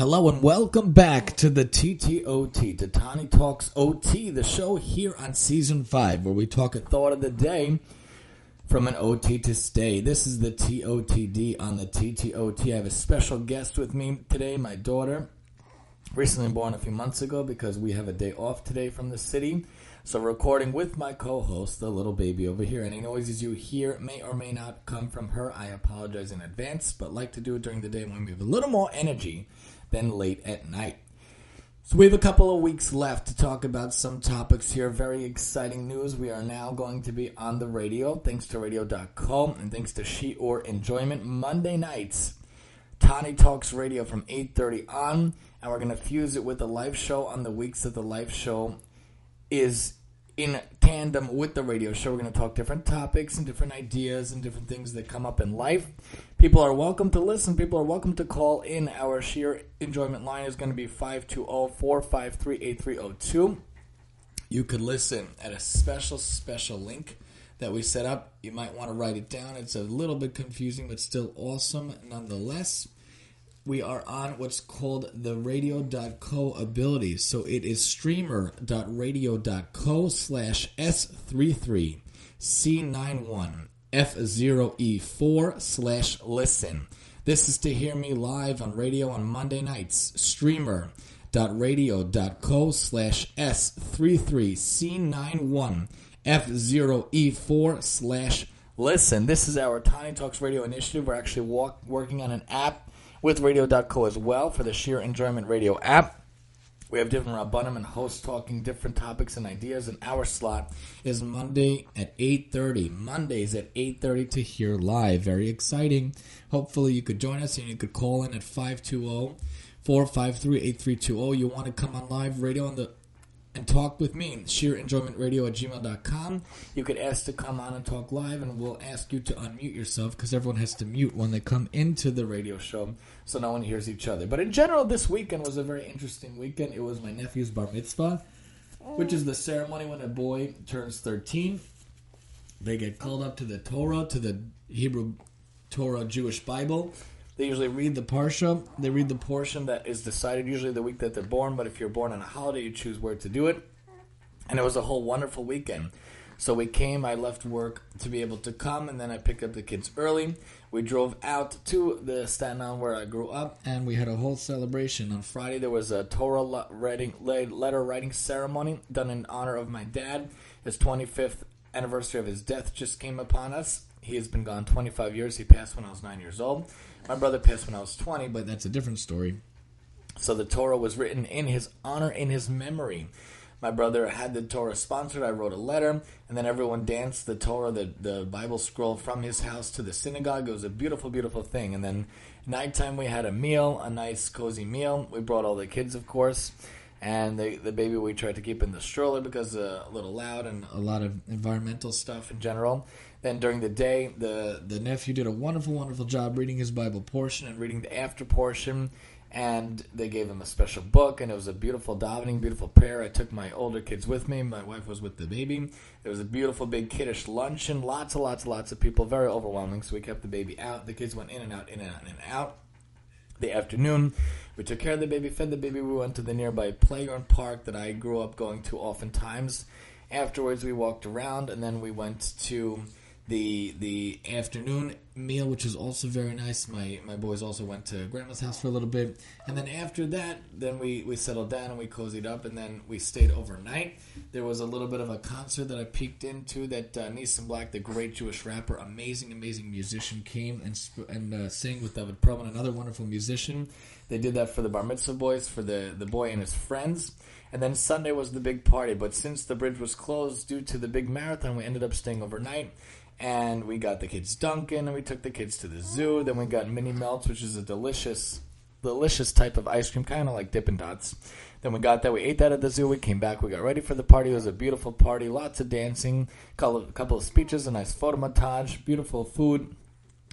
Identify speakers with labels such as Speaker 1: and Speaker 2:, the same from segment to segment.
Speaker 1: Hello and welcome back to the TTOT, to Tani Talks OT, the show here on season five, where we talk a thought of the day from an OT to stay. This is the TOTD on the TTOT. I have a special guest with me today, my daughter, recently born a few months ago because we have a day off today from the city. So, recording with my co host, the little baby over here. Any noises you hear may or may not come from her. I apologize in advance, but like to do it during the day when we have a little more energy than late at night. So we have a couple of weeks left to talk about some topics here. Very exciting news. We are now going to be on the radio, thanks to radio.com and thanks to Sheer Enjoyment Monday nights. Tani Talks Radio from 8:30 on, and we're going to fuse it with the live show on the weeks that the live show is in tandem with the radio show. We're going to talk different topics and different ideas and different things that come up in life. People are welcome to listen. People are welcome to call in. Our sheer enjoyment line is going to be 520 453 8302. You could listen at a special, special link that we set up. You might want to write it down. It's a little bit confusing, but still awesome nonetheless we are on what's called the radio.co ability. So it is streamer.radio.co slash S33 C91 F0E4 slash listen. This is to hear me live on radio on Monday nights. Streamer.radio.co slash S33 C91 F0E4 slash listen. Listen, this is our Tani Talks Radio initiative. We're actually walk, working on an app with Radio.co as well for the Sheer Enjoyment Radio app. We have different Rabbanim and hosts talking different topics and ideas, and our slot is Monday at 8.30. Mondays at 8.30 to hear live. Very exciting. Hopefully you could join us and you could call in at 520 453 8320. You want to come on live radio on the and talk with me. SheerEnjoymentRadio at gmail.com. You could ask to come on and talk live, and we'll ask you to unmute yourself because everyone has to mute when they come into the radio show so no one hears each other. But in general, this weekend was a very interesting weekend. It was my nephew's bar mitzvah, which is the ceremony when a boy turns 13. They get called up to the Torah, to the Hebrew Torah Jewish Bible they usually read the parsha. They read the portion that is decided usually the week that they're born. But if you're born on a holiday, you choose where to do it. And it was a whole wonderful weekend. So we came. I left work to be able to come, and then I picked up the kids early. We drove out to the Staten Island where I grew up, and we had a whole celebration. On Friday, there was a Torah writing, letter writing ceremony done in honor of my dad. His 25th anniversary of his death just came upon us. He has been gone 25 years. He passed when I was nine years old. My brother passed when I was 20, but that's a different story. So the Torah was written in his honor, in his memory. My brother had the Torah sponsored. I wrote a letter, and then everyone danced the Torah, the, the Bible scroll from his house to the synagogue. It was a beautiful, beautiful thing. And then nighttime, we had a meal, a nice, cozy meal. We brought all the kids, of course. And the, the baby we tried to keep in the stroller because uh, a little loud and a lot of environmental stuff in general. Then during the day, the, the nephew did a wonderful, wonderful job reading his Bible portion and reading the after portion. And they gave him a special book, and it was a beautiful davening, beautiful prayer. I took my older kids with me. My wife was with the baby. There was a beautiful big kiddish luncheon. Lots and lots and lots of people. Very overwhelming. So we kept the baby out. The kids went in and out, in and out, in and out. The afternoon, we took care of the baby, fed the baby. We went to the nearby playground park that I grew up going to oftentimes. Afterwards, we walked around, and then we went to the the afternoon meal, which was also very nice. My my boys also went to grandma's house for a little bit, and then after that, then we we settled down and we cozied up, and then we stayed overnight. There was a little bit of a concert that I peeked into that uh, Black, the great Jewish rapper, amazing amazing musician, came and and uh, sang with David Perlman, another wonderful musician. They did that for the bar mitzvah boys, for the the boy and his friends. And then Sunday was the big party, but since the bridge was closed due to the big marathon, we ended up staying overnight and we got the kids Dunkin', and we took the kids to the zoo. Then we got mini melts, which is a delicious, delicious type of ice cream, kind of like Dippin' Dots. Then we got that. We ate that at the zoo. We came back. We got ready for the party. It was a beautiful party. Lots of dancing, a couple of speeches, a nice photo montage, beautiful food,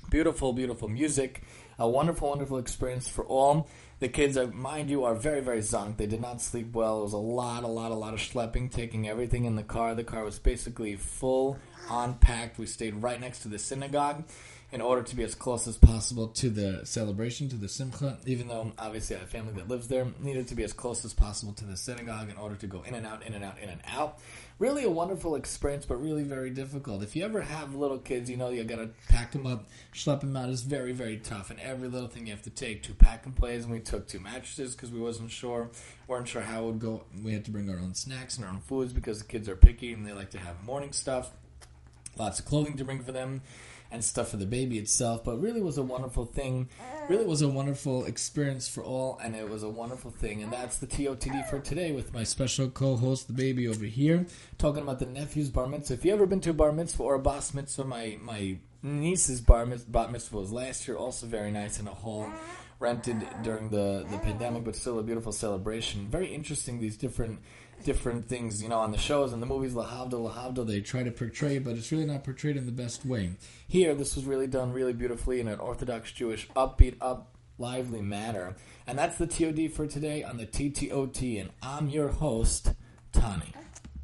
Speaker 1: beautiful, beautiful music. A wonderful, wonderful experience for all. The kids, uh, mind you, are very, very zonked. They did not sleep well. It was a lot, a lot, a lot of schlepping, taking everything in the car. The car was basically full unpacked. We stayed right next to the synagogue. In order to be as close as possible to the celebration, to the simcha, even though obviously I have family that lives there, needed to be as close as possible to the synagogue in order to go in and out, in and out, in and out. Really a wonderful experience, but really very difficult. If you ever have little kids, you know you gotta pack them up, schlep them out. It's very, very tough, and every little thing you have to take. Two pack and plays, and we took two mattresses because we wasn't sure, weren't sure how it would go. We had to bring our own snacks and our own foods because the kids are picky and they like to have morning stuff. Lots of clothing to bring for them and stuff for the baby itself, but really was a wonderful thing. Really was a wonderful experience for all, and it was a wonderful thing. And that's the TOTD for today with my special co-host, the baby over here, talking about the nephew's bar mitzvah. If you ever been to a bar mitzvah or a bas mitzvah, my my niece's bar bat mitzvah was last year, also very nice in a hall rented during the the pandemic, but still a beautiful celebration. Very interesting. These different different things, you know, on the shows and the movies, Lahavda, Lahavda, they try to portray, but it's really not portrayed in the best way. Here, this was really done really beautifully in an Orthodox Jewish, upbeat, up, lively manner. And that's the TOD for today on the TTOT, and I'm your host, Tani.